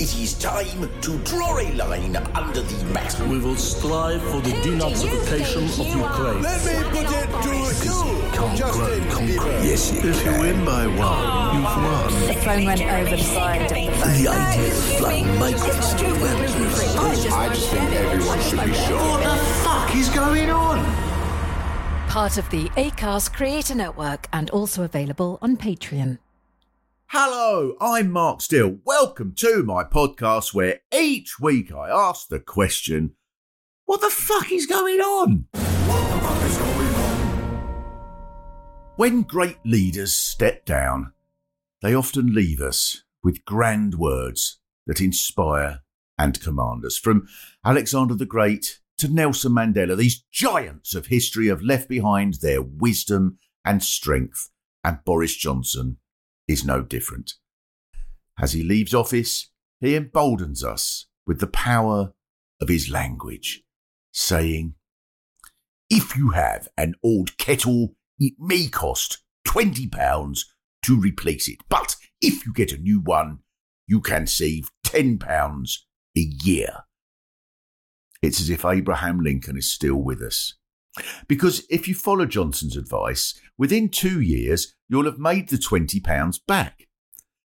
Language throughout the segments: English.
It is time to draw a line under the mat. We will strive for the denazification of Ukraine. Let me put it to you, Justin Bieber. Yes, you If you win by one, you've won. The phone went over the side of the phone. The idea of flying migrants to the West. I just think everyone should be shot. What the fuck is going on? Part of the ACAST Creator Network and also available on Patreon. Hello, I'm Mark Steel. Welcome to my podcast where each week I ask the question, what the fuck is going on? When great leaders step down, they often leave us with grand words that inspire and command us. From Alexander the Great to Nelson Mandela, these giants of history have left behind their wisdom and strength, and Boris Johnson is no different. As he leaves office, he emboldens us with the power of his language, saying, If you have an old kettle, it may cost £20 to replace it, but if you get a new one, you can save £10 a year. It's as if Abraham Lincoln is still with us. Because if you follow Johnson's advice, within two years, you'll have made the £20 back.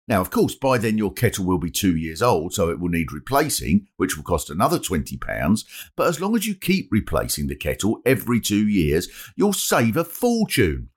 Now, of course, by then your kettle will be two years old, so it will need replacing, which will cost another £20. But as long as you keep replacing the kettle every two years, you'll save a fortune.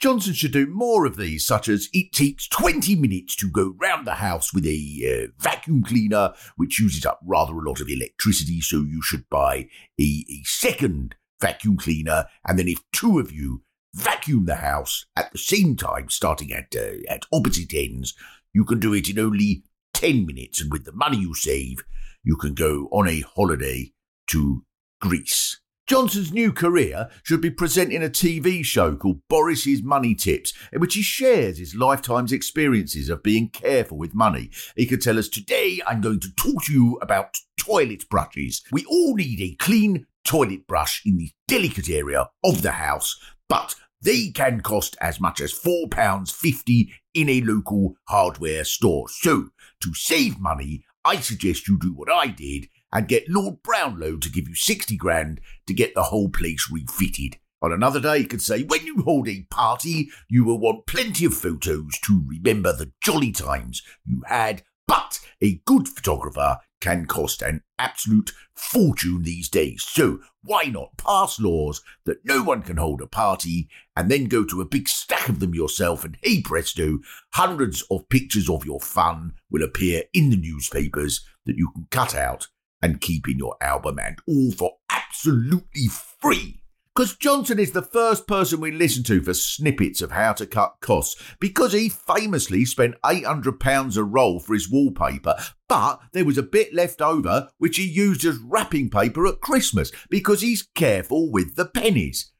Johnson should do more of these, such as it takes 20 minutes to go round the house with a uh, vacuum cleaner, which uses up rather a lot of electricity, so you should buy a, a second vacuum cleaner, and then if two of you vacuum the house at the same time, starting at uh, at opposite ends, you can do it in only 10 minutes, and with the money you save, you can go on a holiday to Greece. Johnson's new career should be presenting a TV show called Boris's Money Tips, in which he shares his lifetime's experiences of being careful with money. He could tell us, Today I'm going to talk to you about toilet brushes. We all need a clean toilet brush in the delicate area of the house, but they can cost as much as £4.50 in a local hardware store. So, to save money, I suggest you do what I did and get Lord Brownlow to give you 60 grand to get the whole place refitted. On another day, you could say, when you hold a party, you will want plenty of photos to remember the jolly times you had, but a good photographer can cost an absolute fortune these days. So why not pass laws that no one can hold a party and then go to a big stack of them yourself and hey presto, hundreds of pictures of your fun will appear in the newspapers that you can cut out and keep in your album and all for absolutely free. Because Johnson is the first person we listen to for snippets of how to cut costs, because he famously spent £800 a roll for his wallpaper, but there was a bit left over which he used as wrapping paper at Christmas, because he's careful with the pennies.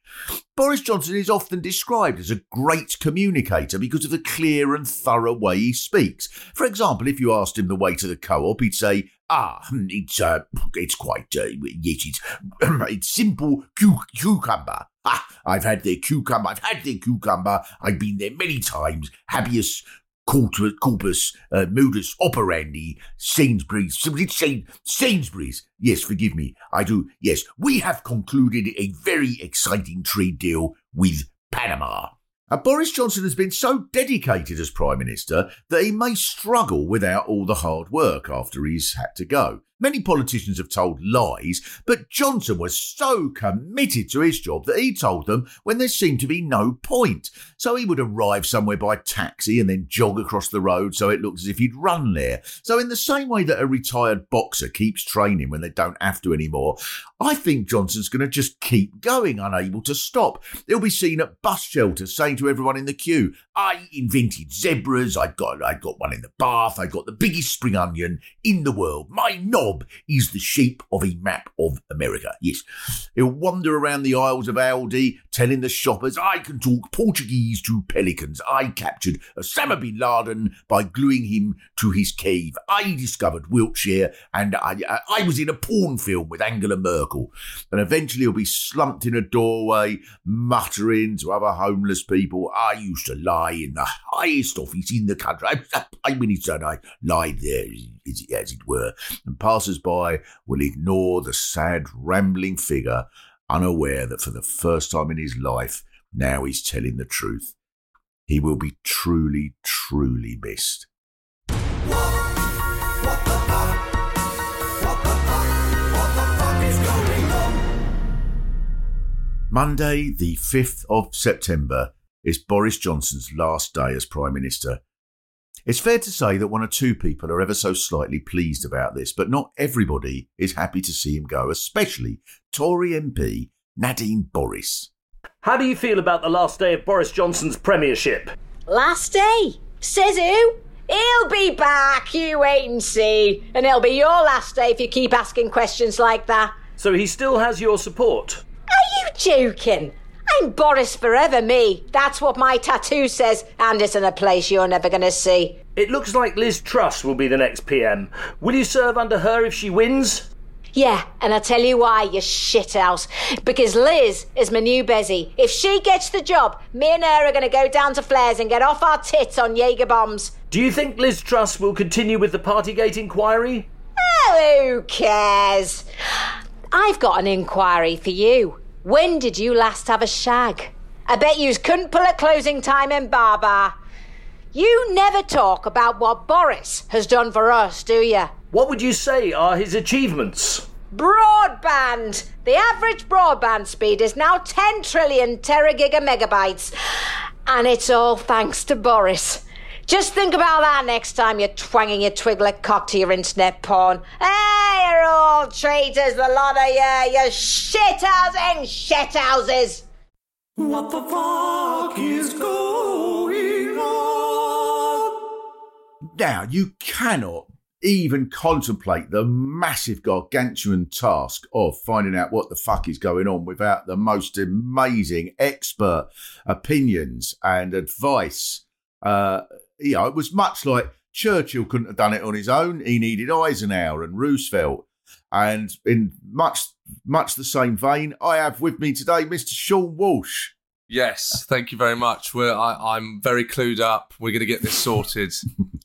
Boris Johnson is often described as a great communicator because of the clear and thorough way he speaks. For example, if you asked him the way to the co-op, he'd say, "Ah, hmm, it's uh, it's quite uh, yes, it's it's simple cu- cucumber. Ah, I've had their cucumber. I've had their cucumber. I've been there many times. Habeas corpus, corpus uh, modus operandi, Sainsbury's. Say Sainsbury's. Yes, forgive me. I do. Yes, we have concluded a very exciting trade deal with Panama. Uh, Boris Johnson has been so dedicated as Prime Minister that he may struggle without all the hard work after he's had to go. Many politicians have told lies, but Johnson was so committed to his job that he told them when there seemed to be no point. So he would arrive somewhere by taxi and then jog across the road so it looked as if he'd run there. So, in the same way that a retired boxer keeps training when they don't have to anymore, I think Johnson's going to just keep going, unable to stop. He'll be seen at bus shelters saying to everyone in the queue, I invented zebras, I got I got one in the bath, I got the biggest spring onion in the world. My knob is the shape of a map of America. Yes. He'll wander around the aisles of Aldi, telling the shoppers, I can talk Portuguese to pelicans. I captured Osama bin Laden by gluing him to his cave. I discovered Wiltshire, and I, I, was in a porn film with Angela Merkel. And eventually he'll be slumped in a doorway, muttering to other homeless people, I used to lie in the highest office in the country. I, I it's that I lied there as it were, and passers by will ignore the sad, rambling figure, unaware that for the first time in his life, now he's telling the truth. He will be truly, truly missed. Monday, the 5th of September, is Boris Johnson's last day as Prime Minister. It's fair to say that one or two people are ever so slightly pleased about this, but not everybody is happy to see him go, especially Tory MP Nadine Boris. How do you feel about the last day of Boris Johnson's premiership? Last day? Says who? He'll be back, you wait and see. And it'll be your last day if you keep asking questions like that. So he still has your support? Are you joking? I'm Boris forever, me. That's what my tattoo says, and it's in a place you're never going to see. It looks like Liz Truss will be the next PM. Will you serve under her if she wins? Yeah, and I'll tell you why, you shit shithouse. Because Liz is my new Bezzy. If she gets the job, me and her are going to go down to Flares and get off our tits on Jaeger bombs. Do you think Liz Truss will continue with the Partygate inquiry? Oh, who cares? I've got an inquiry for you. When did you last have a shag? I bet yous couldn't pull a closing time in Baba. You never talk about what Boris has done for us, do you? What would you say are his achievements? Broadband! The average broadband speed is now 10 trillion teragiga megabytes. And it's all thanks to Boris. Just think about that next time you're twanging your twiglet cock to your internet porn. Hey, you're all traitors, the lot of you, you shithousing shithouses! What the fuck is going on? Now, you cannot even contemplate the massive gargantuan task of finding out what the fuck is going on without the most amazing expert opinions and advice. Uh, you know, it was much like Churchill couldn't have done it on his own. He needed Eisenhower and Roosevelt. And in much much the same vein, I have with me today Mr. Seann Walsh. Yes, thank you very much. We're, I, I'm very clued up. We're going to get this sorted.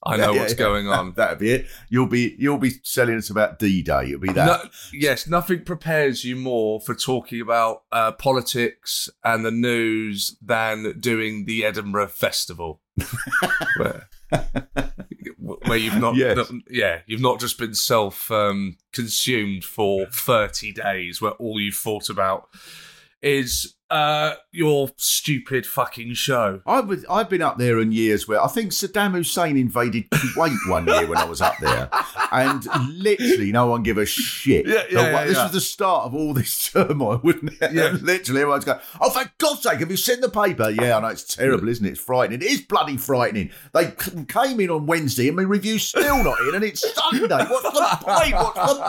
I know Yeah, what's yeah, going on. That'll be it. You'll be you'll be selling us about D Day. It'll be that. No, yes, nothing prepares you more for talking about uh, politics and the news than doing the Edinburgh Festival, where, where you've not, Yes. not- yeah, you've not just been self um, consumed for thirty days, where all you've thought about is uh, your stupid fucking show. I was, I've been up there in years where I think Saddam Hussein invaded Kuwait one year when I was up there, and literally no one give a shit. Yeah, yeah, yeah, this yeah. was the start of all this turmoil, wouldn't it? Yeah. literally everyone's going, "Oh, for God's sake, have you seen the paper?" Yeah, I know it's terrible, isn't it? It's frightening. It is bloody frightening. They came in on Wednesday, and my review's still not in, and it's Sunday. What's the point? What's the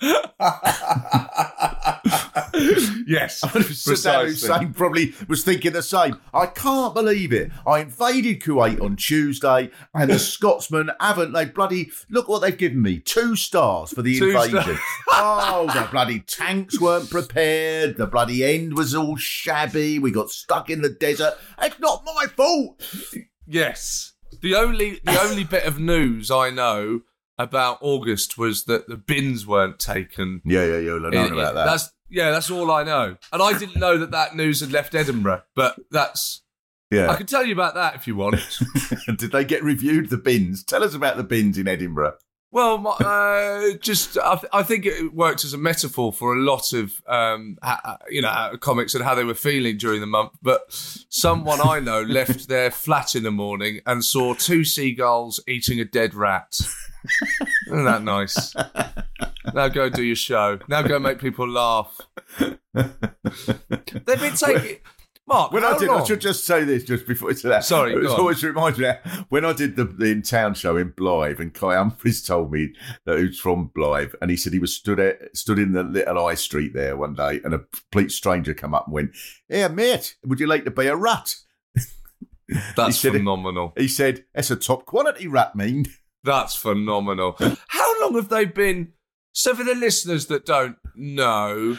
point? yes, Saddam. Hussein probably was thinking the same. I can't believe it. I invaded Kuwait on Tuesday, and the Scotsman haven't. They bloody look what they've given me: two stars for the Two invasion. oh, the bloody tanks weren't prepared. The bloody end was all shabby. We got stuck in the desert. It's not my fault. Yes. The only the only bit of news I know about August was that the bins weren't taken. Yeah, yeah, have known It- about that. That's yeah, that's all I know. And I didn't know that that news had left Edinburgh, but that's Yeah. I can tell you about that if you want. Did they get reviewed? The bins. Tell us about the bins in Edinburgh. well, my- uh, just I, th- I think it worked as a metaphor for a lot of um, ha- you know comics and how they were feeling during the month. But someone I know left their flat in the morning and saw two seagulls eating a dead rat. Isn't that nice? Now go do your show. Now go make people laugh. They've been taking. Mark, When I did, long? I should just say this just before it's that. Sorry, it go was on. always reminds me that when I did the, the in town show in Blyth, and Kai Humphries told me that he was from Blyth, and he said he was stood at, stood in the little high street there one day, and a complete stranger come up and went, "Hey, mate, would you like to be a rat?" That's said phenomenal. He said, "That's a top quality rat, mean." That's phenomenal. How long have they been? So, for the listeners that don't know,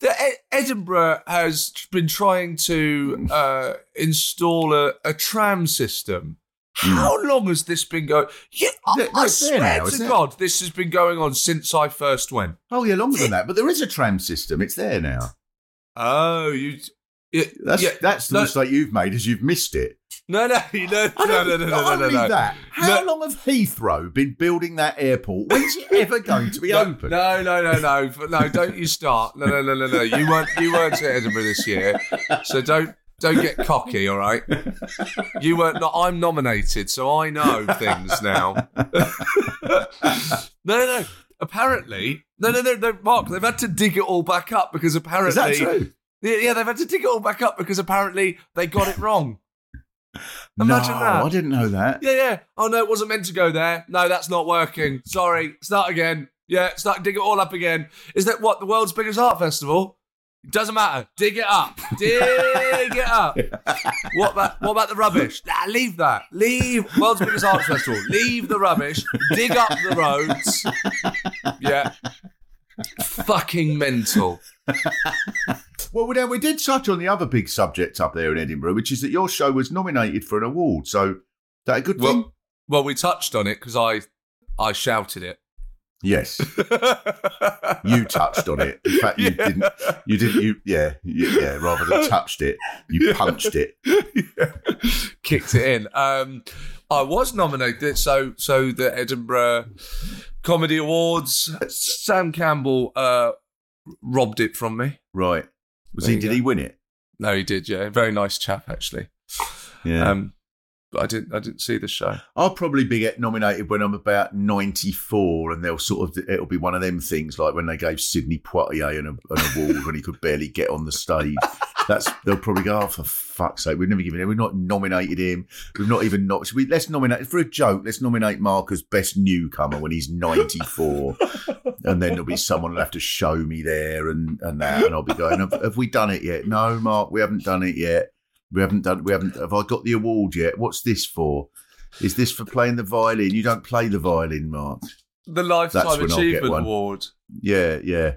the Edinburgh has been trying to uh, install a, a tram system How long has this been going? Yeah, I, I swear now, to isn't it? God, this has been going on since I first went. Oh yeah, longer than that. But there is a tram system. It's there now. Oh, you. It, That's yeah, that's the mistake you've made, is you've missed it. No, no, no, no, no, no, no, no, no, only no. that, how No. long have Heathrow been building that airport? When's it ever going to be No, open? no, no, no, no, no! Don't you start? No, no, no, no, no! You weren't, you weren't at Edinburgh this year, so don't, don't get cocky. All right? You weren't. Not, I'm nominated, so I know things now. no, no, no. Apparently, no, no, no, no, Mark. They've had to dig it all back up because apparently, Is that true? Yeah, they've had to dig it all back up because apparently they got it wrong. Imagine no, that. I didn't know that. Yeah, yeah. Oh no, it wasn't meant to go there. No, that's not working. Sorry. Start again. Yeah, start dig it all up again. Is that what the world's biggest art festival? Doesn't matter. Dig it up. Dig it up. What about what about the rubbish? Nah, leave that. Leave world's biggest art festival. Leave the rubbish. Dig up the roads. Yeah. Fucking mental. Well, we, we did touch on the other big subject up there in Edinburgh, which is that your show was nominated for an award. So, that a good thing? Well, well, we touched on it because I I shouted it. Yes, you touched on it. In fact, you Yeah. didn't. You didn't. You yeah, you, yeah. Rather than touched it, you punched it. kicked it in. Um, I was nominated, so so the Edinburgh Comedy Awards. Sam Campbell uh, robbed it from me. Right? Was There he? Did go. he win it? No, he did. Yeah, very nice chap actually. Yeah. Um, I didn't. I didn't see the show. I'll probably be get nominated when I'm about 94, and they'll sort of it'll be one of them things like when they gave Sidney Poitier an, an award when he could barely get on the stage. That's they'll probably go, oh for fuck's sake, we've never given him, we've not nominated him, we've not even not. We, let's nominate for a joke. Let's nominate Mark as best newcomer when he's 94, and then there'll be someone who'll have to show me there and and that, and I'll be going, have, have we done it yet? No, Mark, we haven't done it yet. We haven't done. We haven't. Have I got the award yet? What's this for? Is this for playing the violin? You don't play the violin, Mark. The Lifetime Achievement. Award Yeah, yeah,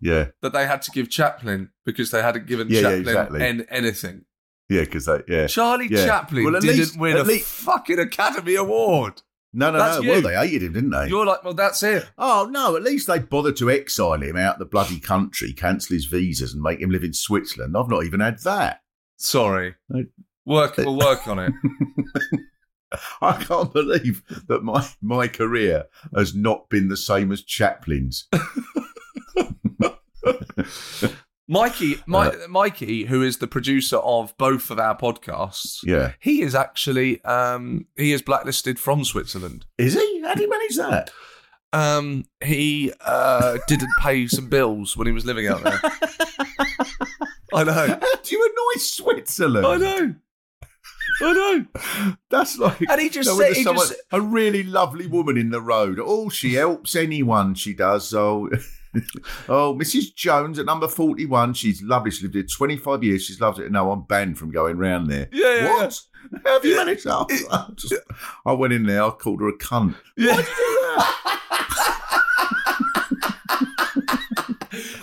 yeah, that they had to give Chaplin because they hadn't given Yeah, yeah, Chaplin exactly. an- anything. yeah. Because they, yeah. Charlie Yeah. Chaplin Well, at didn't least- win at a least- fucking Academy Award. No, no, That's no. you. Well, they hated him, didn't they? You're like, well, that's it. Oh no! At least they bothered to exile him out the bloody country, cancel his visas, and make him live in Switzerland. I've not even had that. Sorry. I- Work. We'll work on it. I can't believe that my my career has not been the same as Chaplin's. Mikey, Mi- Uh, Mikey, who is the producer of both of our podcasts, Yeah, he is actually um, he is blacklisted from Switzerland. is he? How do you manage that? Um, he uh, didn't pay some bills when he was living out there. I know. How do you annoy Switzerland? I know. I know. That's like And he just No, said, he someone- just, a really lovely woman in the road. Oh, she helps anyone. She does. Oh, oh, Mrs. Jones at number forty-one. She's lovely. She lived here twenty-five years. She's loved it. No, I'm banned from going round there. Yeah, yeah, What? How have you managed that? I, just- I went in there. I called her a cunt. yeah.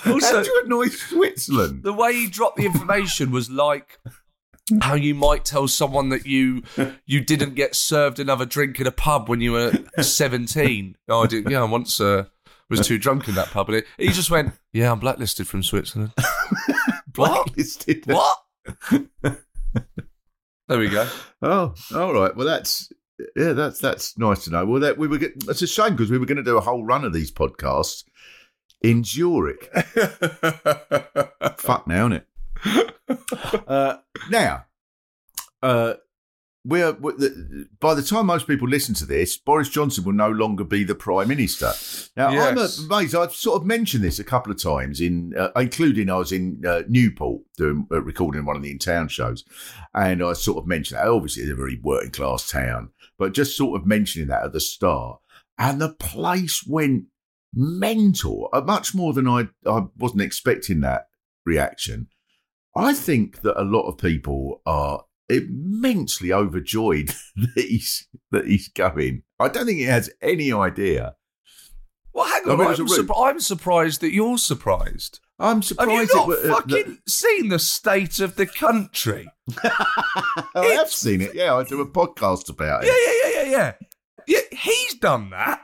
How also, do you annoy Switzerland? the way he dropped the information was like how you might tell someone that you you didn't get served another drink in a pub when you were 17 oh i did yeah i once uh, was too drunk in that pub and he just went yeah i'm blacklisted from switzerland what Blacklisted. what there we go Oh, all right. Well, that's yeah, that's that's nice to know. Well, that we were. Get, it's a shame because we were going to do a whole run of these podcasts in Zurich. Fuck now, innit? uh, now, uh, we're, we're the, by the time most people listen to this, Boris Johnson will no longer be the prime minister. Now, I'm amazed. I've sort of mentioned this a couple of times, in uh, including I was in uh, Newport doing uh, recording one of the in town shows, and I sort of mentioned that. Obviously, it's a very working class town, but just sort of mentioning that at the start, and the place went mental, uh, much more than I I wasn't expecting that reaction. I think that a lot of people are immensely overjoyed that he's that he's going. I don't think he has any idea. well hang I mean, I'm, a rude- I'm surprised that you're surprised I'm surprised. Have you not it. uh, fucking seen the state of the country? I have seen it. Yeah, I do a podcast about it. Yeah, yeah, yeah, yeah, yeah. Yeah, he's done that.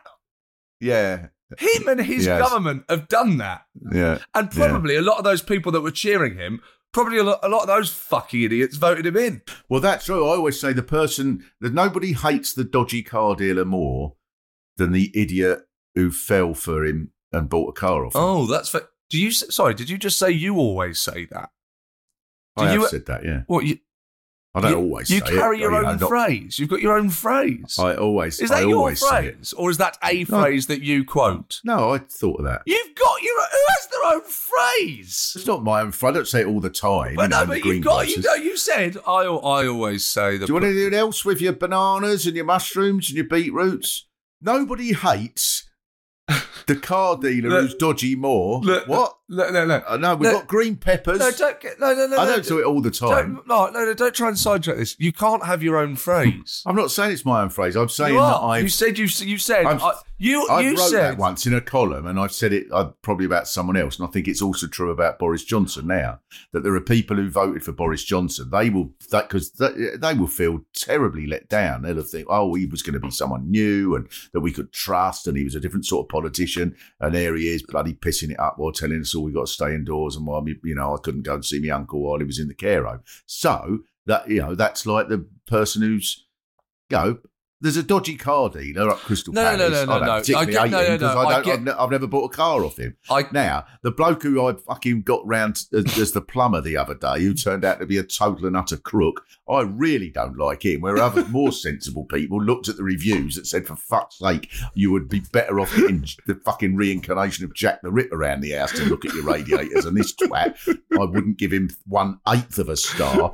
Yeah, Him and his Yes. government have done that. yeah. And probably a lot of those people that were cheering him, probably a lot, a lot of those fucking idiots voted him in. Well, that's true. I always say the person that nobody hates the dodgy car dealer more than the idiot who fell for him and bought a car off him. Oh, that's fa- do you? Sorry, did you just say you always say that? I do have you- said that. Yeah, What you? I don't you, always. You say it, carry your own not- phrase. You've got your own phrase. I always. is I that your always say phrase, or is that a No. phrase that you quote? No, I thought of that. You've got your. Who has their own phrase? It's not my own. Phrase. I don't say it all the time. But you know, no, but you've got. You, know, you said I. I always say the. Do you want anything else with your bananas and your mushrooms and your beetroots? Nobody hates the car dealer Look, who's dodgy more. Look, what? Look, no, no. I know we've look, got green peppers. No, don't get. No, no, no. I don't do it all the time. Don't, no, no, no, don't try and sidetrack this. You can't have your own phrase. I'm not saying it's my own phrase. I'm saying that. I've You said you. You said I, you. I you wrote said that once in a column, and I've said it uh, probably about someone else, and I think it's also true about Boris Johnson now. That there are people who voted for Boris Johnson. They will that because they, they will feel terribly let down. They'll think, oh, he was going to be someone new and that we could trust, and he was a different sort of politician. And there he is, bloody pissing it up while telling us all we got to stay indoors, and why me- you know I couldn't go and see my uncle while he was in the care home. So that you know that's like the person who's you know. There's a dodgy car dealer up Crystal No, no, no, no, I don't no, no. particularly I get- no, no, no, I I don't, get- I've, ne- I've never bought a car off him. I. Now, the bloke who I fucking got round as, uh, as the plumber the other day, who turned out to be a total and utter crook, I really don't like him. Where other more sensible people looked at the reviews that said, for fuck's sake, you would be better off getting the fucking reincarnation of Jack the Ripper around the house to look at your radiators. And this twat, I wouldn't give him one eighth of a star.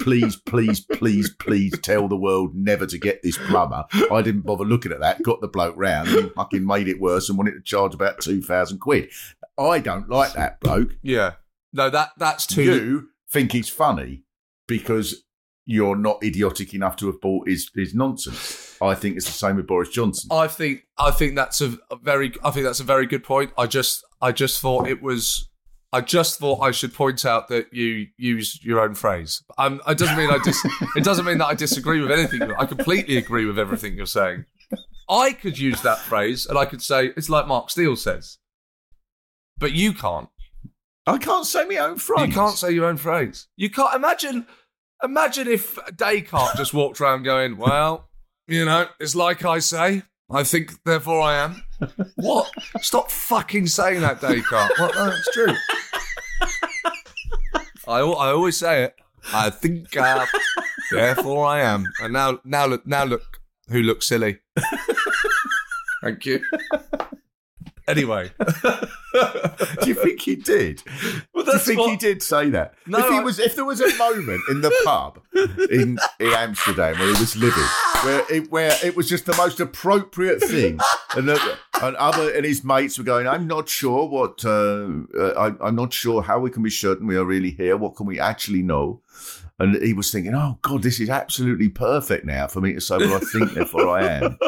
Please, please, please, please tell the world never to get this plumber. I didn't bother looking at that, got the bloke round and fucking made it worse and wanted to charge about 2,000 quid. I don't like that bloke. Yeah. No, that that's too. You think he's funny because you're not idiotic enough to have bought his, his nonsense. I think it's the same with Boris Johnson. I think I think that's a, a very I think that's a very good point. I just I just thought it was I just thought I should point out that you use your own phrase. Um, it doesn't mean I dis- it doesn't mean that I disagree with anything. I completely agree with everything you're saying. I could use that phrase and I could say it's like Mark Steel says, but you can't. I can't say my own phrase. You can't say your own phrase. You can't imagine. Imagine if Descartes just walked around going, "Well, you know, it's like I say. I think, therefore I am." What? Stop fucking saying that, Descartes. Well, no, it's true. I I always say it. I think, uh, therefore I am. And now, now look, now look, who looks silly? Thank you. Anyway, Do you think he did? well, Do you think he did say that? No, if he I- was, if there was a moment in the pub in, in Amsterdam where he was living, where it, where it was just the most appropriate thing, and, the, and other and his mates were going, "I'm not sure what, uh, uh, I, I'm not sure how we can be certain we are really here. What can we actually know?" And he was thinking, "Oh God, this is absolutely perfect now for me to say what I think, therefore I am."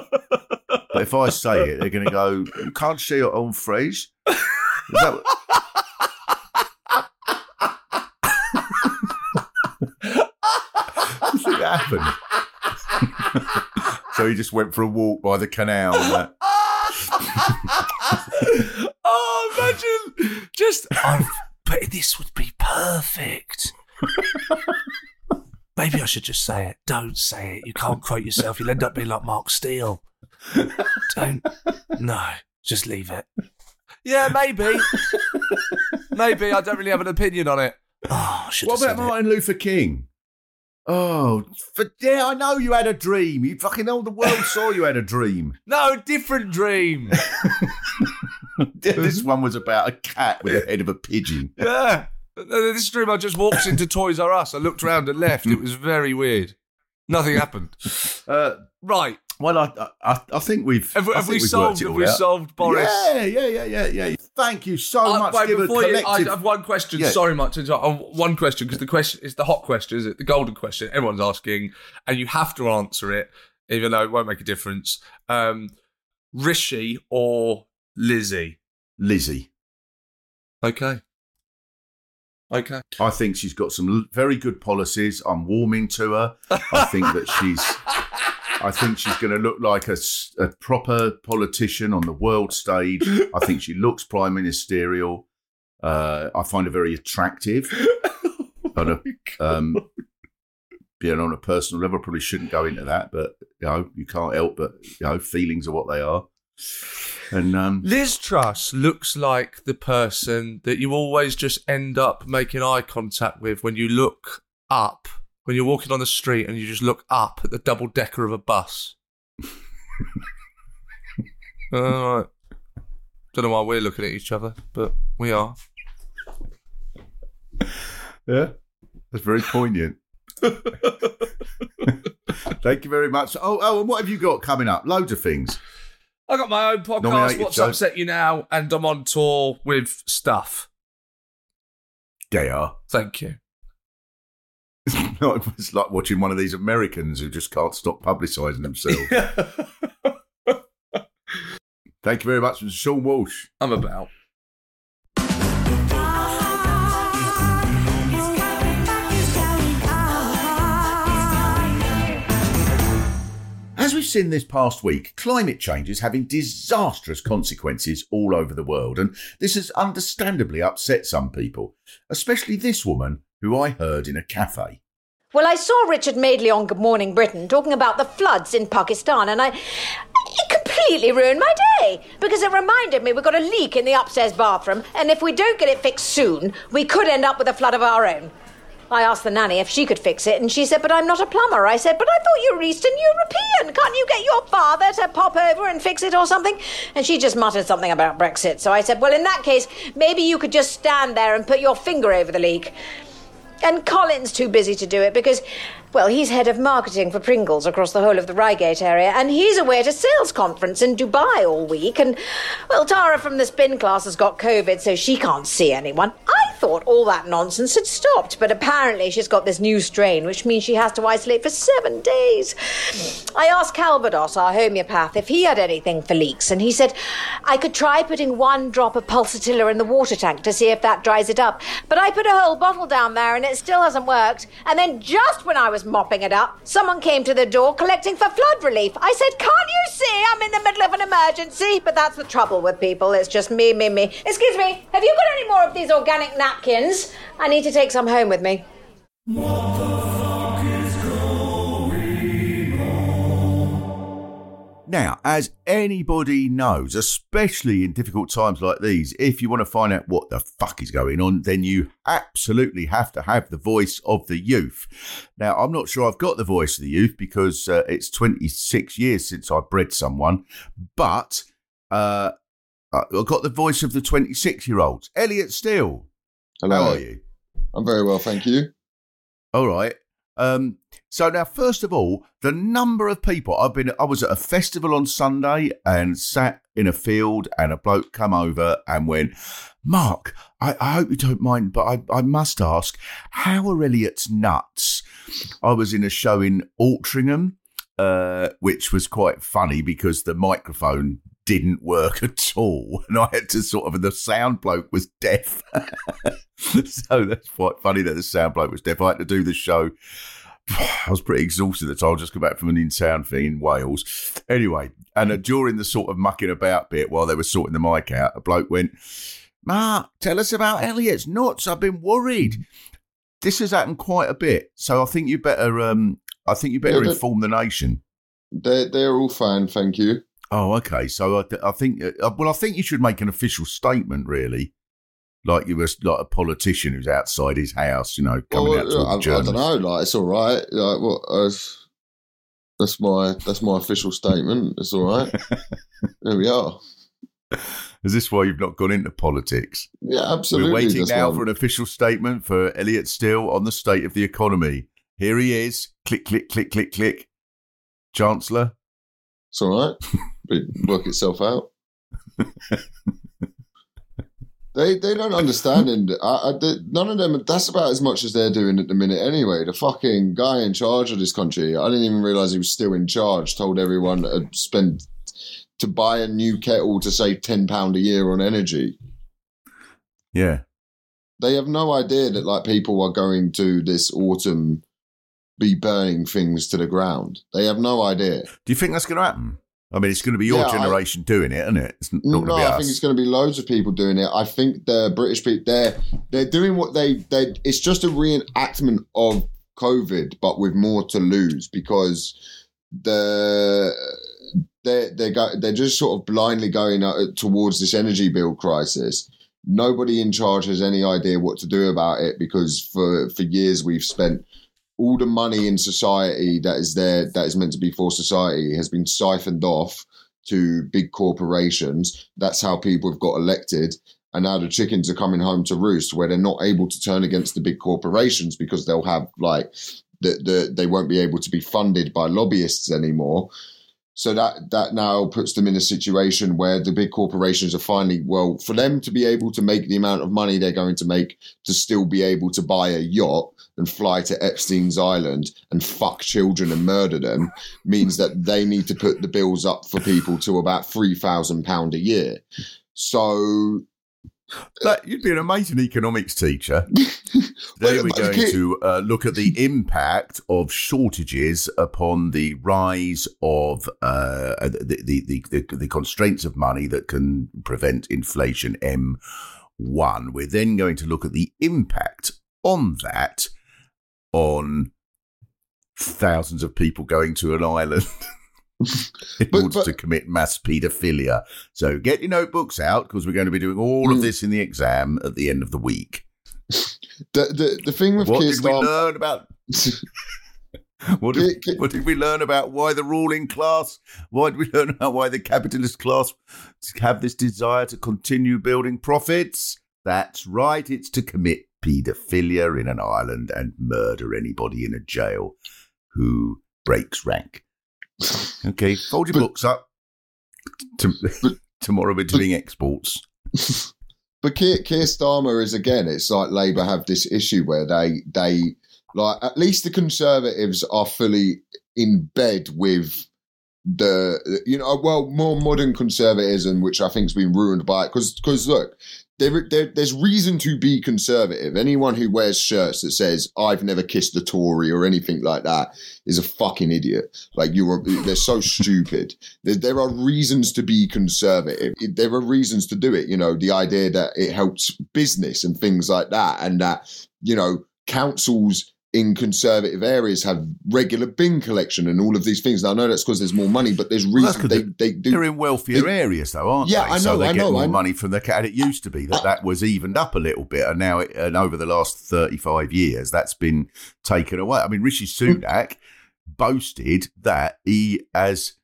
But if I say it, they're going to go, "You can't say your own phrase." That happened? so he just went for a walk by the canal. Oh, imagine just. But this would be perfect. Maybe I should just say it. Don't say it. You can't quote yourself. You'll end up being like Mark Steel. Don't. No, just leave it. Yeah, maybe. maybe. I don't really have an opinion on it. Oh, should What about said it. Martin Luther King? Oh, for, yeah, I know you had a dream. You fucking all the world saw you had a dream. No, different dream. this one was about a cat with the head of a pigeon. Yeah. This dream, I just walked into Toys R Us. I looked around and left. It was very weird. Nothing happened. Uh, Right. Well, I, I, I think we've. Have, I have think we we've solved? it Have we out. solved Boris? Yeah, yeah, yeah, yeah, yeah. Thank you so Uh, much. wait, Give a before you, I have one question. Yeah. Sorry, much. one question because the question is the hot question, is it? The golden question. Everyone's asking, and you have to answer it, even though it won't make a difference. Um, Rishi or Lizzie? Lizzie. Okay. Okay. I think she's got some very good policies. I'm warming to her. I think that she's. I think she's going to look like a proper politician on the world stage. I think she looks prime ministerial. Uh, I find her very attractive. on a, um, know, on a personal level, I probably shouldn't go into that, but you know, you can't help but you know, feelings are what they are. And um, Liz Truss looks like the person that you always just end up making eye contact with when you look up, when you're walking on the street and you just look up at the double decker of a bus. All right. Don't know why we're looking at each other, but we are. Yeah, that's very poignant. Thank you very much. Oh, oh, and what have you got coming up? Loads of things. I got my own podcast, Nominated What's show. Upset You Now, and I'm on tour with stuff. They are. Thank you. it's like watching one of these Americans who just can't stop publicising themselves. Thank you very much, Mr. Seann Walsh. I'm about. As we've seen this past week, climate change is having disastrous consequences all over the world, and this has understandably upset some people, especially this woman who I heard in a cafe. Well, I saw Richard Madeley on Good Morning Britain talking about the floods in Pakistan, and I. It completely ruined my day because it reminded me we've got a leak in the upstairs bathroom, and if we don't get it fixed soon, we could end up with a flood of our own. I asked the nanny if she could fix it, and she said, But I'm not a plumber. I said, But I thought you were Eastern European. Can't you get your father to pop over and fix it or something? And she just muttered something about Brexit. So I said, Well, in that case, maybe you could just stand there and put your finger over the leak. And Colin's too busy to do it because, well, he's head of marketing for Pringles across the whole of the Reigate area, and he's away at a sales conference in Dubai all week. And, well, Tara from the spin class has got COVID, so she can't see anyone. I thought all that nonsense had stopped, but apparently she's got this new strain, which means she has to isolate for seven days. I asked Calvados, our homeopath, if he had anything for leaks, and he said I could try putting one drop of pulsatilla in the water tank to see if that dries it up. But I put a whole bottle down there and it still hasn't worked. And then just when I was mopping it up, someone came to the door collecting for flood relief. I said, Can't you see I'm in the middle of an emergency? But that's the trouble with people. It's just me, me, me. Excuse me, have you got any more of these organic napkins? I need to take some home with me. Now, as anybody knows, especially in difficult times like these, if you want to find out what the fuck is going on, then you absolutely have to have the voice of the youth. Now, I'm not sure I've got the voice of the youth because uh, it's 26 years since I bred someone, but uh, I've got the voice of the 26 year olds. Elliot Steel, Hello. how are you? I'm very well, thank you. All right. Um, so now, first of all, the number of people I've been, I was at a festival on Sunday and sat in a field, and a bloke come over and went, "Mark, I, I hope you don't mind, but I, I must ask, how are Elliot's nuts?" I was in a show in Altrincham, uh, which was quite funny because the microphone didn't work at all, and I had to sort of. The sound bloke was deaf. so that's quite funny that the sound bloke was deaf. I had to do the show. I was pretty exhausted at the time. I just come back from an in town thing in Wales. Anyway, and uh, during the sort of mucking about bit while they were sorting the mic out, a bloke went, Mark, tell us about Elliot's nuts. I've been worried. This has happened quite a bit. So I think you better um I think you better Yeah, inform the nation. They're, they're all fine, thank you. Oh, okay. So I, I think, uh, well, I think you should make an official statement, really, like you were like a politician who's outside his house, you know, coming Well, out to I, I don't know, like, it's all right. Like, what, uh, that's my that's my official statement. It's all right. there we are. Is this why you've not gone into politics? Yeah, absolutely. We're waiting that's now why- for an official statement for Elliot Steel on the state of the economy. Here he is. Click, click, click, click, click. Chancellor. It's all right. Work itself out. They they don't understand, and I, I, they, none of them. That's about as much as they're doing at the minute, anyway. The fucking guy in charge of this country, I didn't even realize he was still in charge. Told everyone to spend to buy a new kettle to save ten pound a year on energy. Yeah. they have no idea that like people are going to this autumn be burning things to the ground. They have no idea. Do you think that's going to happen? I mean, it's going to be your Yeah, I- generation doing it, isn't it? It's not going to No, I think it's going to be loads of people doing it. I think the British people they're they're doing what they they. It's just a reenactment of COVID, but with more to lose because the they they go they're just sort of blindly going uh, towards this energy bill crisis. Nobody in charge has any idea what to do about it because for for years we've spent all the money in society that is there that is meant to be for society has been siphoned off to big corporations. That's how people have got elected. And now the chickens are coming home to roost where they're not able to turn against the big corporations because they'll have like the, the they won't be able to be funded by lobbyists anymore. So that that now puts them in a situation where the big corporations are finally well for them to be able to make the amount of money they're going to make to still be able to buy a yacht and fly to Epstein's Island and fuck children and murder them means that they need to put the bills up for people to about three thousand pound a year. So That, you'd be an amazing economics teacher. Today we're going to uh, look at the impact of shortages upon the rise of uh, the, the, the, the, the constraints of money that can prevent inflation. M1. We're then going to look at the impact on that on thousands of people going to an island. in But- order but- to commit mass paedophilia. So get your notebooks out because we're going to be doing all of Mm. this in the exam at the end of the week. the the, the thing with What Keir did we Starmer- learn about? What did, what did we learn about why the ruling class? Why did we learn about why the capitalist class have this desire to continue building profits? That's right, it's to commit paedophilia in an island and murder anybody in a jail who breaks rank. Okay, fold your But- books up. To, tomorrow we're doing exports. But Keir, Keir Starmer is again. It's like Labour have this issue where they they like at least the Conservatives are fully in bed with the you know well more modern conservatism, which I think's been ruined by it. Because because look, there, there there's reason to be conservative. Anyone who wears shirts that says "I've never kissed a Tory" or anything like that is a fucking idiot. Like you are, they're so stupid. There, there are reasons to be conservative. There are reasons to do it. You know, the idea that it helps business and things like that, and that you know councils in conservative areas have regular bin collection and all of these things. Now I know that's because there's more money, but there's reason they they do. They're in wealthier they- areas, though, aren't Yeah, they? I know. So they I get know, more I know. money from the cat. It used to be that uh, that was evened up a little bit, and now, it, and over the last thirty-five years, that's been taken away. I mean, Rishi. Sunak boasted that he has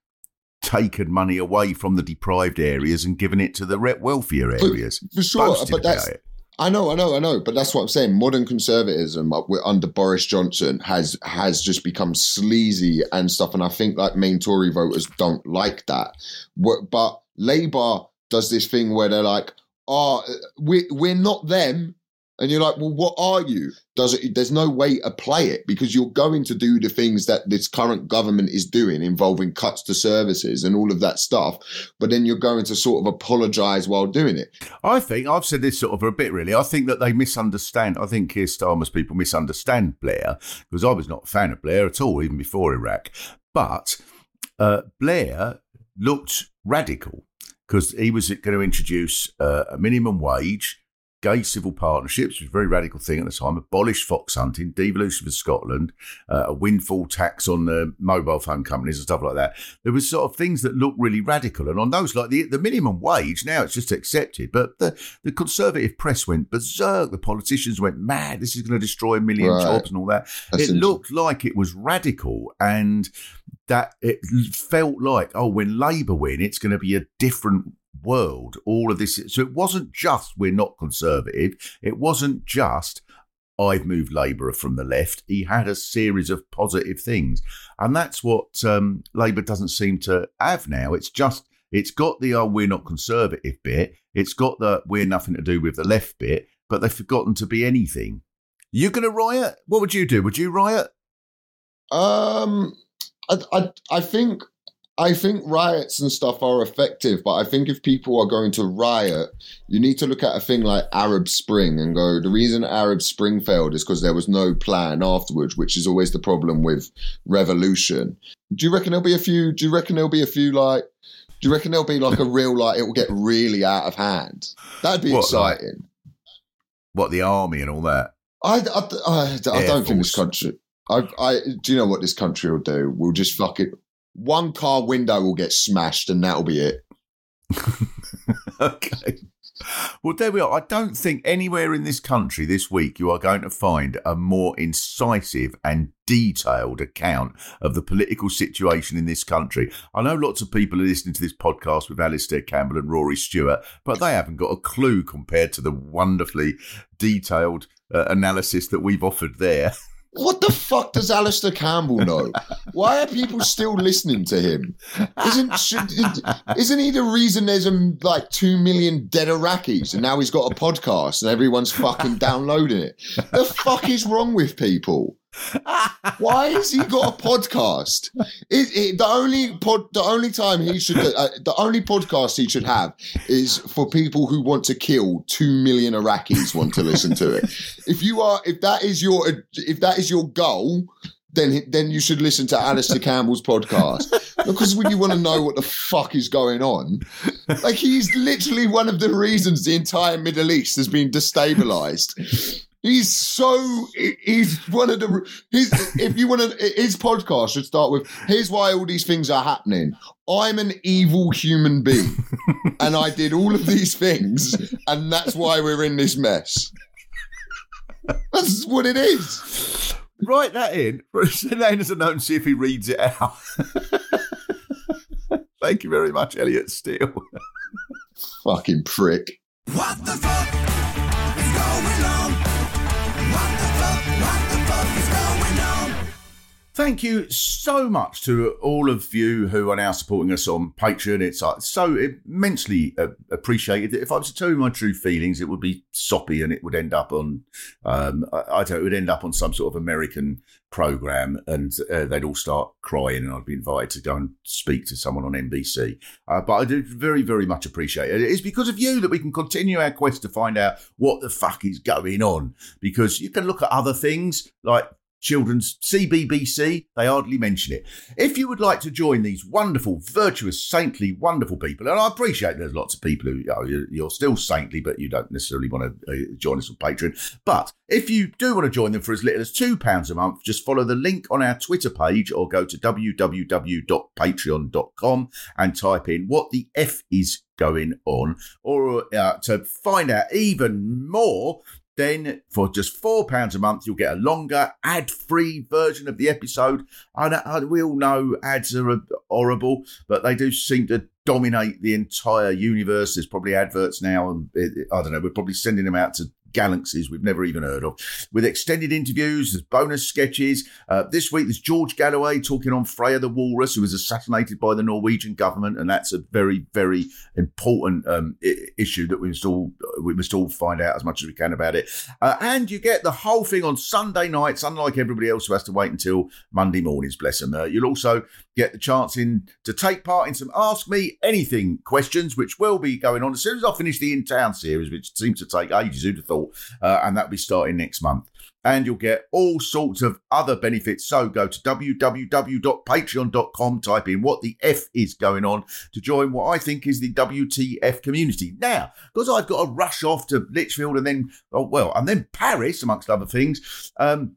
taken money away from the deprived areas and given it to the wealthier areas. for sure, Boasted but that's it. I know, I know, I know, but that's what I'm saying. Modern conservatism uh, under Boris Johnson has has just become sleazy and stuff, and I think like main Tory voters don't like that. But Labour does this thing where they're like, "Oh, we we're not them," and you're like, "Well, what are you?" Does it? There's no way to play it because you're going to do the things that this current government is doing, involving cuts to services and all of that stuff. But then you're going to sort of apologise while doing it. I think I've said this sort of a bit really. I think that they misunderstand. I think Keir Starmer's people misunderstand Blair because I was not a fan of Blair at all, even before Iraq. But uh, Blair looked radical because he was going to introduce uh, a minimum wage, gay civil partnerships, which was a very radical thing at the time, abolished fox hunting, devolution for Scotland, uh, a windfall tax on the mobile phone companies and stuff like that. There was sort of things that looked really radical. And on those, like the, the minimum wage, now it's just accepted. But the, the conservative press went berserk. The politicians went mad. This is going to destroy a million Right. jobs and all that. That's it looked like it was radical and that it felt like, oh, when Labour win, it's going to be a different world. All of this. So it wasn't just we're not conservative. It wasn't just I've moved Labour from the left. He had a series of positive things. And that's what um, Labour doesn't seem to have now. It's just, it's got the, oh, we're not conservative bit. It's got the, we're nothing to do with the left bit, but they've forgotten to be anything. You going to riot? What would you do? Would you riot? Um, I, I, I think I think riots and stuff are effective, but I think if people are going to riot, you need to look at a thing like Arab Spring and go, the reason Arab Spring failed is because there was no plan afterwards, which is always the problem with revolution. Do you reckon there'll be a few? Do you reckon there'll be a few like? Do you reckon there'll be like a real like it will get really out of hand? That'd be What, like- exciting. What the army and all that? I, I, I, I don't think this country. I, I, do you know what this country will do? We'll just fuck it. One car window will get smashed, and that'll be it. okay. Well, there we are. I don't think anywhere in this country this week you are going to find a more incisive and detailed account of the political situation in this country. I know lots of people are listening to this podcast with Alastair Campbell and Rory Stewart, but they haven't got a clue compared to the wonderfully detailed uh, analysis that we've offered there. What the fuck does Alastair Campbell know? Why are people still listening to him? Isn't should, isn't he the reason there's um, like two million dead Iraqis and now he's got a podcast and everyone's fucking downloading it? The fuck is wrong with people? Why has he got a podcast? It, it, the only pod, the only time he should, uh, the only podcast he should have is for people who want to kill two million Iraqis want to listen to it. If you are, if that is your, if that is your goal, then then you should listen to Alastair Campbell's podcast because when you want to know what the fuck is going on, like he's literally one of the reasons the entire Middle East has been destabilized. He's so he's one of the his if you want to his podcast should start with here's why all these things are happening. I'm an evil human being and I did all of these things and that's why we're in this mess. That's what it is. Write that in. Send that in as a note and see if he reads it out. Thank you very much, Elliot Steel. Fucking prick. What the fuck is going on? Thank you so much to all of you who are now supporting us on Patreon. It's uh, so immensely uh, appreciated. If I was to tell you my true feelings, it would be soppy and it would end up on, um, I, don't it would end up on some sort of American program and uh, they'd all start crying and I'd be invited to go and speak to someone on NBC. Uh, but I do very, very much appreciate it. It's because of you that we can continue our quest to find out what the fuck is going on because you can look at other things like children's CBBC, they hardly mention it. If you would like to join these wonderful, virtuous, saintly, wonderful people, and I appreciate there's lots of people who you know, you're- still saintly, but you don't necessarily want to uh, join us on Patreon. But if you do want to join them for as little as £2 a month, just follow the link on our Twitter page or go to www.patreon.com and type in what the F is going on, or uh, to find out even more then for just four pounds a month, you'll get a longer ad-free version of the episode. I we all know ads are horrible, but they do seem to dominate the entire universe. There's probably adverts now, and I don't know. We're probably sending them out to galaxies we've never even heard of. With extended interviews, there's bonus sketches. Uh, this week, there's George Galloway talking on Freya the Walrus, who was assassinated by the Norwegian government, and that's a very, very important um, I- issue that we must all we must all find out as much as we can about it. Uh, and you get the whole thing on Sunday nights, unlike everybody else who has to wait until Monday mornings. Bless them. Uh, you'll also get the chance in to take part in some Ask Me Anything questions, which will be going on as soon as I finish the In Town series, which seems to take ages. Who'd have thought? Uh, and that'll be starting next month. And you'll get all sorts of other benefits. So go to www.patreon.com, type in what the F is going on to join what I think is the WTF community. Now, because I've got to rush off to Lichfield and then, oh, well, and then Paris, amongst other things, um,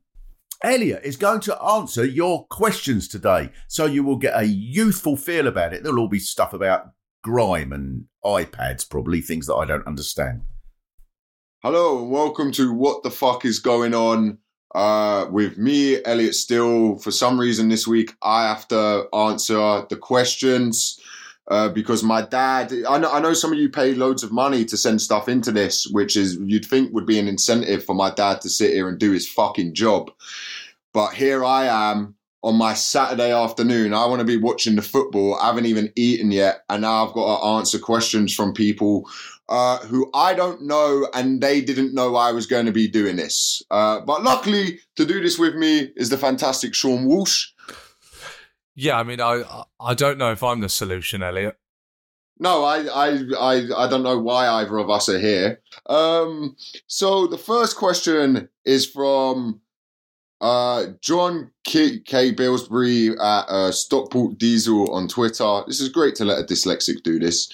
Elliot is going to answer your questions today. So you will get a youthful feel about it. There'll all be stuff about grime and iPads, probably things that I don't understand. Hello and welcome to What the Fuck is Going On uh, with me, Elliot Steel. For some reason this week, I have to answer the questions uh, because my dad, I know, I know some of you pay loads of money to send stuff into this, which is you'd think would be an incentive for my dad to sit here and do his fucking job. But here I am on my Saturday afternoon. I want to be watching the football. I haven't even eaten yet. And now I've got to answer questions from people uh, who I don't know and they didn't know I was going to be doing this. Uh, but luckily, to do this with me is the fantastic Seann Walsh. Yeah, I mean, I I don't know if I'm the solution, Elliot. No, I, I, I, I don't know why either of us are here. Um, so the first question is from uh, John K, K. Billsbury at uh, Stockport Diesel on Twitter. This is great to let a dyslexic do this.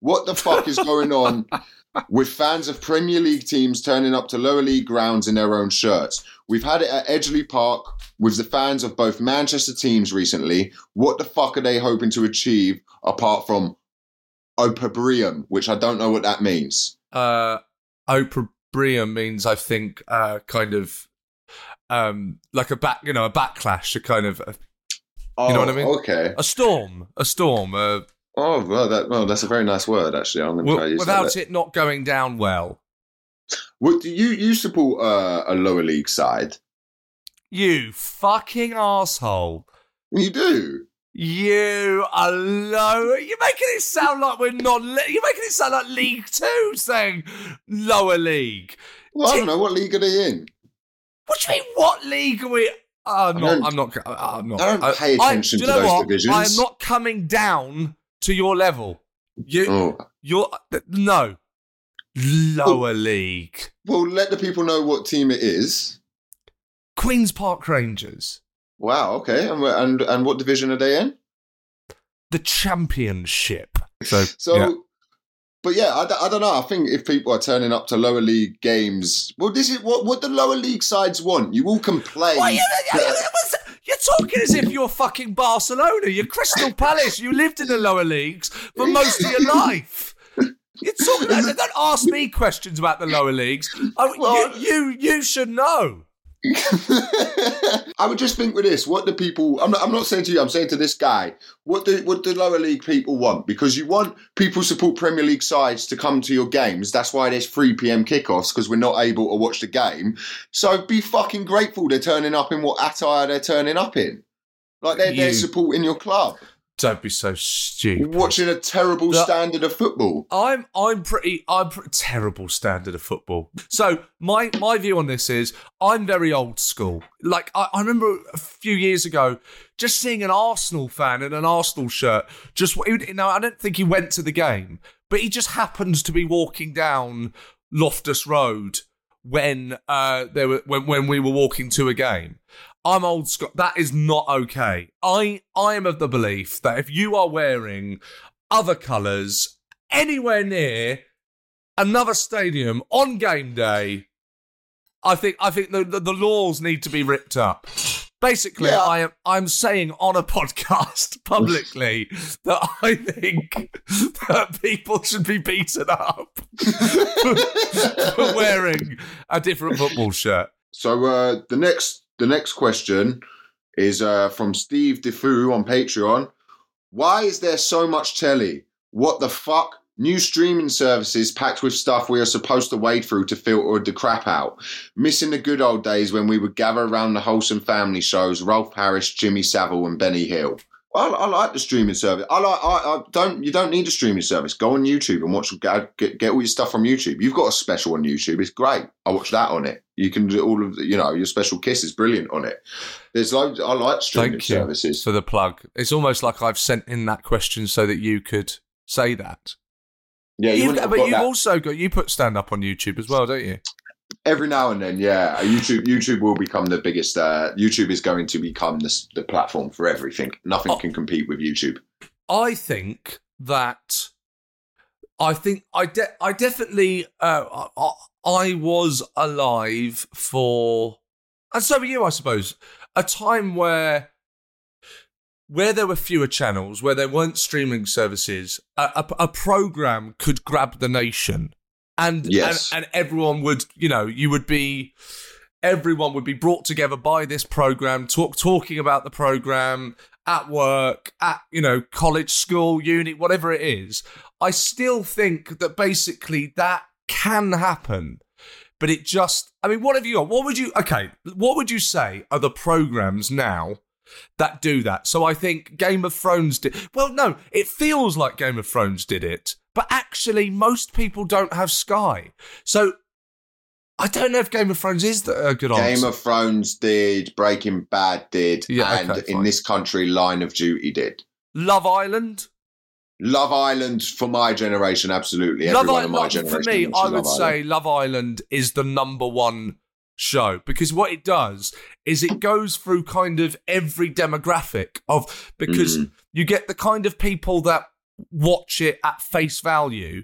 What the fuck is going on with fans of Premier League teams turning up to lower league grounds in their own shirts? We've had it at Edgeley Park with the fans of both Manchester teams recently. What the fuck are they hoping to achieve apart from opprobrium, which I don't know what that means? Uh, opprobrium means, I think, uh, kind of um, like a back, you know, a backlash, a kind of, Oh, you know what I mean? Okay. A storm, a storm, uh, Oh, well, that, well, that's a very nice word, actually. I'm going to try use without it not going down well. What, do you, you support uh, a lower league side? You fucking asshole. You do? You are low. You're making it sound like we're not. You're making it sound like League Two, saying lower league. Well, I don't know. What league are they in? What do you mean? What league are we? Uh, don't- not, I'm not. I'm not. I don't pay attention do to those what? divisions. I am not coming down to your level. You, Oh. you're no lower league. Well, let the people know what team it is. Queens Park Rangers, Wow, okay. And, and, and what division are they in? the championship. So, So, yeah. But yeah, I, d- I don't know. I think if people are turning up to lower league games, well, this is what what the lower league sides want. You all complain. Why, you, you, that- you're talking as if you're fucking Barcelona. You're Crystal Palace. You lived in the lower leagues for most of your life. You're talking. Don't ask me questions about the lower leagues. I, Well- you, you, you should know. I would just think with this, what do people? I'm not, I'm not saying to you. I'm saying to this guy. What do what do lower league people want? Because you want people support Premier League sides to come to your games. That's why there's 3 p.m. kickoffs because we're not able to watch the game. So be fucking grateful they're turning up in what attire they're turning up in. Like they're, they're supporting your club, Don't be so stupid. watching a terrible The- standard of football. I'm I'm pretty I'm pretty terrible standard of football. So my my view on this is I'm very old school. Like I, I remember a few years ago just seeing an Arsenal fan in an Arsenal shirt. Just you know I don't think he went to the game, but he just happens to be walking down Loftus Road when uh there were when when we were walking to a game. I'm old school. That is not okay. I I am of the belief that if you are wearing other colours anywhere near another stadium on game day, I think I think the, the, the laws need to be ripped up. Basically, Yeah. I am I'm saying on a podcast publicly that I think that people should be beaten up for wearing a different football shirt. So uh, the next the next question is uh, from Steve Defoe on Patreon. Why is there so much telly? What the fuck? New streaming services packed with stuff we are supposed to wade through to filter the crap out. Missing the good old days when we would gather around the wholesome family shows, Rolf Harris, Jimmy Savile, and Benny Hill. I, I like the streaming service. I like. I, I don't. You don't need a streaming service. Go on YouTube and watch. Get, get all your stuff from YouTube. You've got a special on YouTube. It's great. I watch that on it. You can do all of the, you know your special kiss is brilliant on it. There's loads. I like streaming Thank you services. for the plug. It's almost like I've sent in that question so that you could say that. Yeah, you You've- but you've that. also got you put stand up on YouTube as well, don't you? Every now and then. Yeah, YouTube. YouTube will become the biggest. Uh, YouTube is going to become the, the platform for everything. Nothing Oh. can compete with YouTube. I think that I think I de- I definitely uh, I, I was alive for and so were you, I suppose. A time where where there were fewer channels, where there weren't streaming services, a, a, a program could grab the nation, and, Yes. and and everyone would, you know, you would be, everyone would be brought together by this program, talk talking about the program at work, at you know, college, school, uni, whatever it is. I still think that basically that can happen. But it just, I mean, what have you got? What would you, okay, what would you say are the programs now that do that. So I think Game of Thrones did. Well, no, it feels like Game of Thrones did it, but actually, most people don't have Sky. So I don't know if Game of Thrones is the, a good Game answer. of Thrones did, Breaking Bad did, Yeah, and okay, in this country, Line of Duty did. Love Island. Love Island for my generation, absolutely. Love Everyone in my Island. generation. For me, I would Love say Island. Love Island is the number one show because what it does is it goes through kind of every demographic of because Mm. you get the kind of people that watch it at face value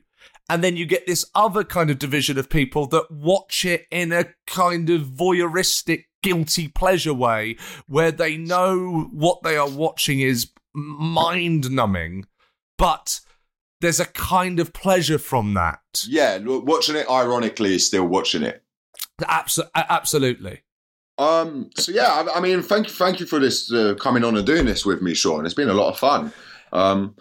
and then you get this other kind of division of people that watch it in a kind of voyeuristic guilty pleasure way where they know what they are watching is mind numbing but there's a kind of pleasure from that Yeah, watching it ironically is still watching it. Abso- absolutely. Um. So yeah, I, I mean, thank you, thank you for this uh, coming on and doing this with me, Seann. It's been a lot of fun. Um,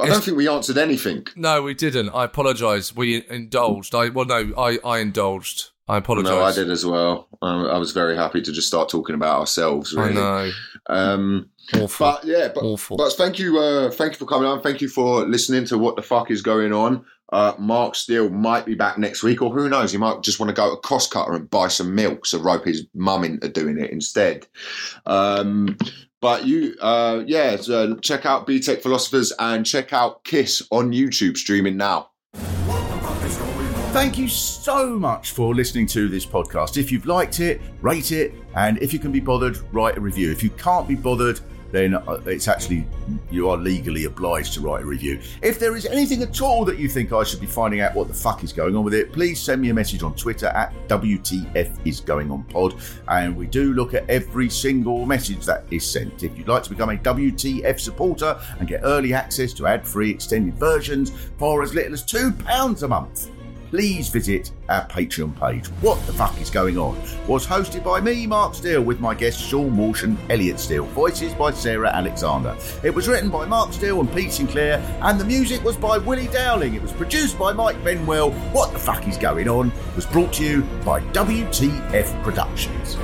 I don't think we answered anything. No, we didn't. I apologise. We indulged. I well, no, I I indulged. I apologise. No, I did as well. Um, I was very happy to just start talking about ourselves. I Really. know. Um, Awful. but yeah, but, Awful. but thank you, uh, thank you for coming on. Thank you for listening to what the fuck is going on. Uh, Mark Steel might be back next week, or who knows? He might just want to go to Costcutter and buy some milk, so rope his mum into doing it instead. Um, but you, uh, yeah, so check out BTEC Philosophers and check out Kiss on YouTube streaming now. Thank you so much for listening to this podcast. If you've liked it, rate it, and if you can be bothered, write a review. If you can't be bothered, then uh, it's actually you are legally obliged to write a review. If there is anything at all that you think I should be finding out what the fuck is going on with it, please send me a message on Twitter at WTF is going on pod, and we do look at every single message that is sent. If you'd like to become a WTF supporter and get early access to ad-free extended versions for as little as two pounds a month please visit our Patreon page. What the fuck is going on? Was hosted by me, Mark Steel, with my guests Seann Walsh and Elliot Steel. Voices by Sarah Alexander. It was written by Mark Steel and Pete Sinclair, and the music was by Willie Dowling. It was produced by Mike Benwell. What the fuck is going on? Was brought to you by WTF Productions.